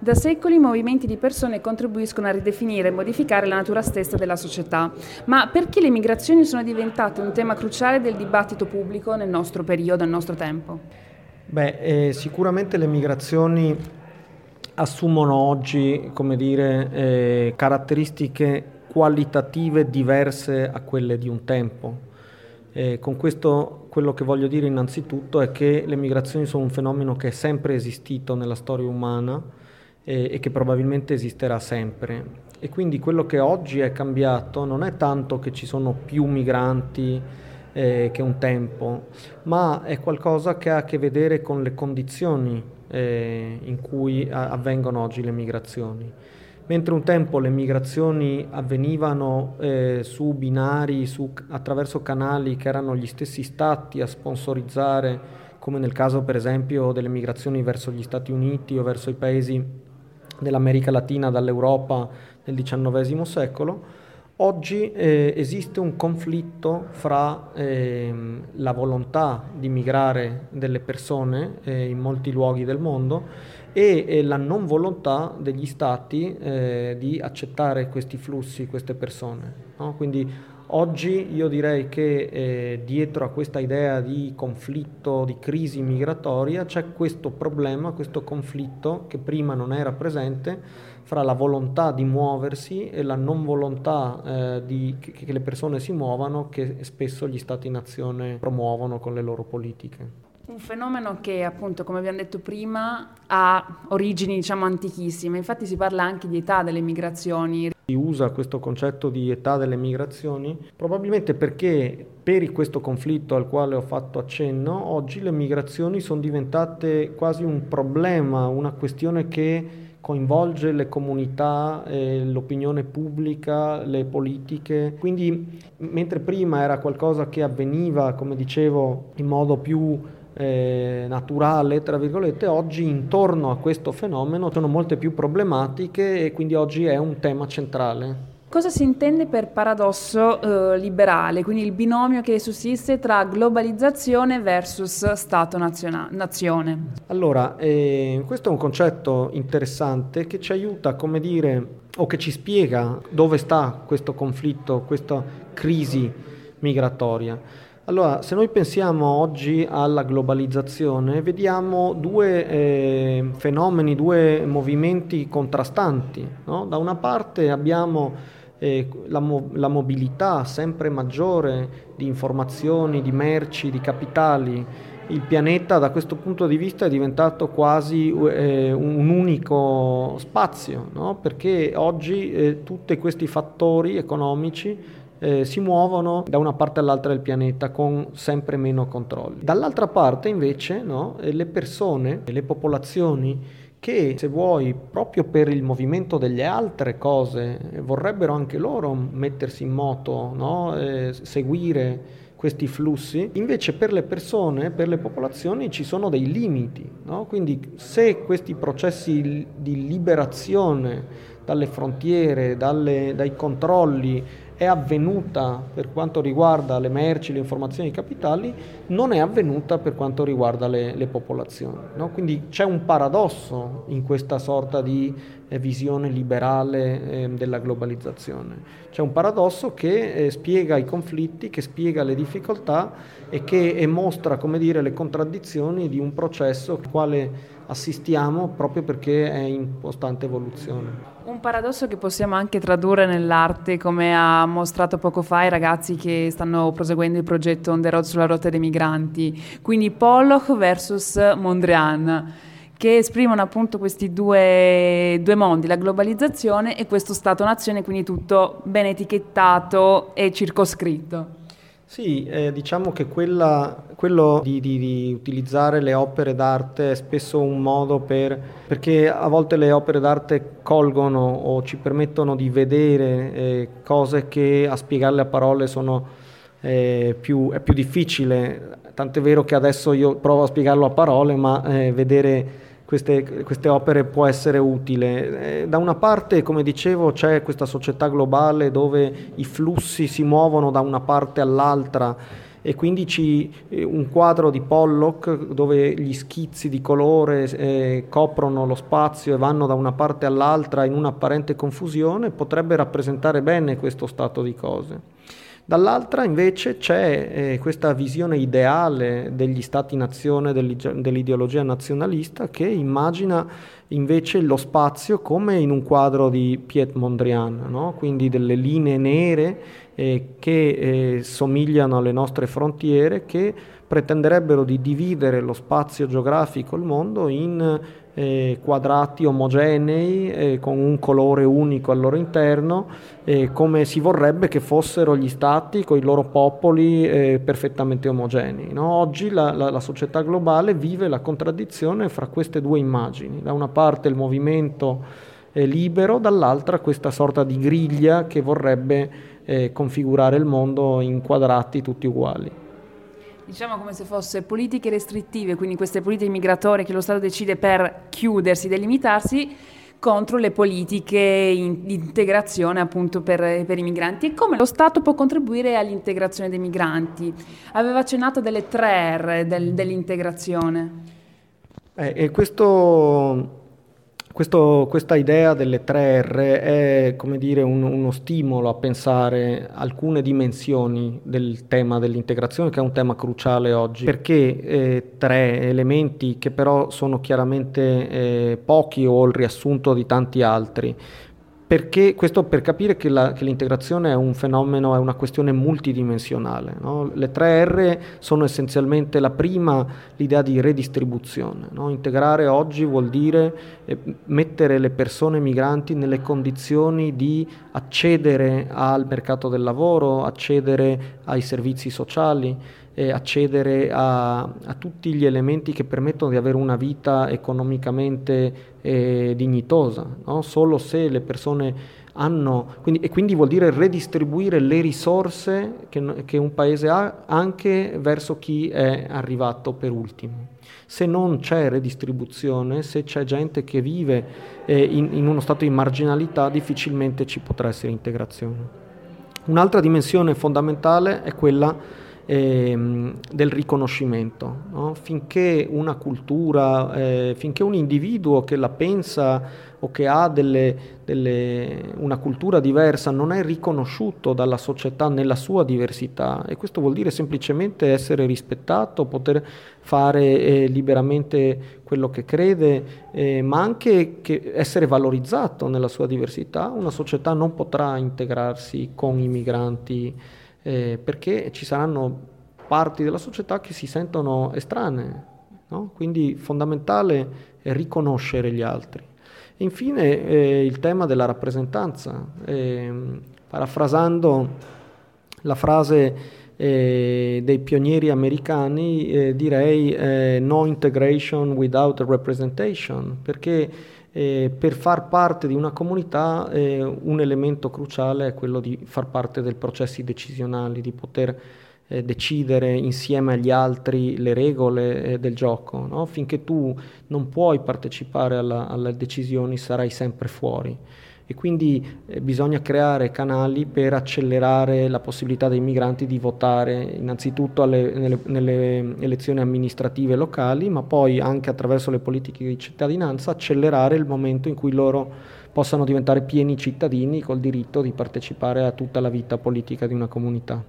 Da secoli movimenti di persone contribuiscono a ridefinire e modificare la natura stessa della società. Ma perché le migrazioni sono diventate un tema cruciale del dibattito pubblico nel nostro periodo, nel nostro tempo? Beh, eh, sicuramente le migrazioni assumono oggi, come dire, eh, caratteristiche qualitative diverse a quelle di un tempo. Eh, con questo quello che voglio dire innanzitutto è che le migrazioni sono un fenomeno che è sempre esistito nella storia umana eh, e che probabilmente esisterà sempre. E quindi quello che oggi è cambiato non è tanto che ci sono più migranti eh, che un tempo, ma è qualcosa che ha a che vedere con le condizioni eh, in cui avvengono oggi le migrazioni. Mentre un tempo le migrazioni avvenivano eh, su binari, su, attraverso canali che erano gli stessi stati a sponsorizzare, come nel caso per esempio delle migrazioni verso gli Stati Uniti o verso i paesi dell'America Latina dall'Europa nel XIX secolo, Oggi eh, esiste un conflitto fra eh, la volontà di migrare delle persone eh, in molti luoghi del mondo e la non volontà degli stati eh, di accettare questi flussi, queste persone. No? Quindi oggi io direi che eh, dietro a questa idea di conflitto, di crisi migratoria, c'è questo problema, questo conflitto che prima non era presente fra la volontà di muoversi e la non volontà eh, di, che, che le persone si muovano che spesso gli stati-nazione promuovono con le loro politiche. Un fenomeno che appunto, come abbiamo detto prima, ha origini diciamo antichissime, infatti si parla anche di età delle migrazioni. Si usa questo concetto di età delle migrazioni probabilmente perché per questo conflitto al quale ho fatto accenno, oggi le migrazioni sono diventate quasi un problema, una questione che coinvolge le comunità, eh, l'opinione pubblica, le politiche. Quindi mentre prima era qualcosa che avveniva, come dicevo, in modo più eh, naturale, tra virgolette, oggi intorno a questo fenomeno sono molte più problematiche e quindi oggi è un tema centrale. Cosa si intende per paradosso eh, liberale, quindi il binomio che sussiste tra globalizzazione versus Stato-nazione? Allora, eh, questo è un concetto interessante che ci aiuta, come dire, o che ci spiega dove sta questo conflitto, questa crisi migratoria. Allora, se noi pensiamo oggi alla globalizzazione, vediamo due eh, fenomeni, due movimenti contrastanti. No? Da una parte abbiamo eh, la, mo- la, mobilità sempre maggiore di informazioni, di merci, di capitali. Il pianeta da questo punto di vista è diventato quasi eh, un unico spazio, no? perché oggi eh, tutti questi fattori economici eh, si muovono da una parte all'altra del pianeta con sempre meno controlli. Dall'altra parte invece no, le persone, le popolazioni che se vuoi proprio per il movimento delle altre cose vorrebbero anche loro mettersi in moto, no? eh, seguire questi flussi, invece per le persone, per le popolazioni ci sono dei limiti, no? quindi se questi processi di liberazione dalle frontiere, dalle, dai controlli è avvenuta per quanto riguarda le merci, le informazioni, i capitali, non è avvenuta per quanto riguarda le, le popolazioni. No? Quindi c'è un paradosso in questa sorta di eh, visione liberale eh, della globalizzazione. C'è un paradosso che eh, spiega i conflitti, che spiega le difficoltà e che mostra, come dire, le contraddizioni di un processo al quale assistiamo proprio perché è in costante evoluzione. Un paradosso che possiamo anche tradurre nell'arte, come ha mostrato poco fa i ragazzi che stanno proseguendo il progetto On the Road sulla rotta dei migranti, quindi Pollock versus Mondrian, che esprimono appunto questi due, due mondi, la globalizzazione e questo Stato-nazione, quindi tutto ben etichettato e circoscritto. Sì, eh, diciamo che quella, quello di, di, di, utilizzare le opere d'arte è spesso un modo per, perché a volte le opere d'arte colgono o ci permettono di vedere eh, cose che a spiegarle a parole sono, eh, più, è più difficile, tant'è vero che adesso io provo a spiegarlo a parole, ma eh, vedere queste, queste, opere può essere utile. Eh, da una parte, come dicevo, c'è questa società globale dove i flussi si muovono da una parte all'altra e quindi ci, eh, un quadro di Pollock dove gli schizzi di colore eh, coprono lo spazio e vanno da una parte all'altra in un'apparente confusione potrebbe rappresentare bene questo stato di cose. Dall'altra invece c'è eh, questa visione ideale degli stati-nazione, dell'ideologia nazionalista che immagina invece lo spazio come in un quadro di Piet Mondrian, no? quindi delle linee nere eh, che eh, somigliano alle nostre frontiere che pretenderebbero di dividere lo spazio geografico, il mondo, in eh, quadrati omogenei eh, con un colore unico al loro interno, eh, come si vorrebbe che fossero gli stati con i loro popoli perfettamente omogenei. No? Oggi la, la, la, società globale vive la contraddizione fra queste due immagini, da una parte il movimento eh, libero, dall'altra questa sorta di griglia che vorrebbe eh, configurare il mondo in quadrati tutti uguali diciamo come se fosse politiche restrittive, quindi queste politiche migratorie che lo Stato decide per chiudersi, delimitarsi, contro le politiche di integrazione appunto per, per, i migranti e come lo Stato può contribuire all'integrazione dei migranti. Aveva accennato delle tre R del, dell'integrazione. Eh, questo questo, questa idea delle tre R è come dire, un, uno stimolo a pensare alcune dimensioni del tema dell'integrazione, che è un tema cruciale oggi, perché eh, tre elementi che però sono chiaramente eh, pochi o il riassunto di tanti altri. Perché, questo per capire che, la, che, l'integrazione è un fenomeno, è una questione multidimensionale. No? Le tre R sono essenzialmente la prima, l'idea di redistribuzione. No? Integrare oggi vuol dire eh, mettere le persone migranti nelle condizioni di accedere al mercato del lavoro, accedere ai servizi sociali, eh, accedere a, a, tutti gli elementi che permettono di avere una vita economicamente eh, dignitosa. No? Solo se le persone hanno, quindi, e quindi vuol dire redistribuire le risorse che, che un paese ha anche verso chi è arrivato per ultimo. Se non c'è redistribuzione, se c'è gente che vive eh, in, in uno stato di marginalità, difficilmente ci potrà essere integrazione. Un'altra dimensione fondamentale è quella eh, del riconoscimento. No? Finché una cultura, eh, finché un individuo che la pensa o che ha delle, delle, una cultura diversa non è riconosciuto dalla società nella sua diversità e questo vuol dire semplicemente essere rispettato, poter fare eh, liberamente quello che crede, eh, ma anche essere valorizzato nella sua diversità, una società non potrà integrarsi con i migranti eh, perché ci saranno parti della società che si sentono estranee, no? quindi fondamentale è riconoscere gli altri. Infine eh, il tema della rappresentanza, eh, parafrasando la frase eh, dei pionieri americani, eh, direi eh, no integration without representation, perché eh, per far parte di una comunità eh, un elemento cruciale è quello di far parte dei processi decisionali, di poter eh, decidere insieme agli altri le regole eh, del gioco. No? Finché tu non puoi partecipare alla, alle decisioni sarai sempre fuori e quindi eh, bisogna creare canali per accelerare la possibilità dei migranti di votare innanzitutto alle, nelle, nelle, elezioni amministrative locali, ma poi anche attraverso le politiche di cittadinanza accelerare il momento in cui loro possano diventare pieni cittadini col diritto di partecipare a tutta la vita politica di una comunità.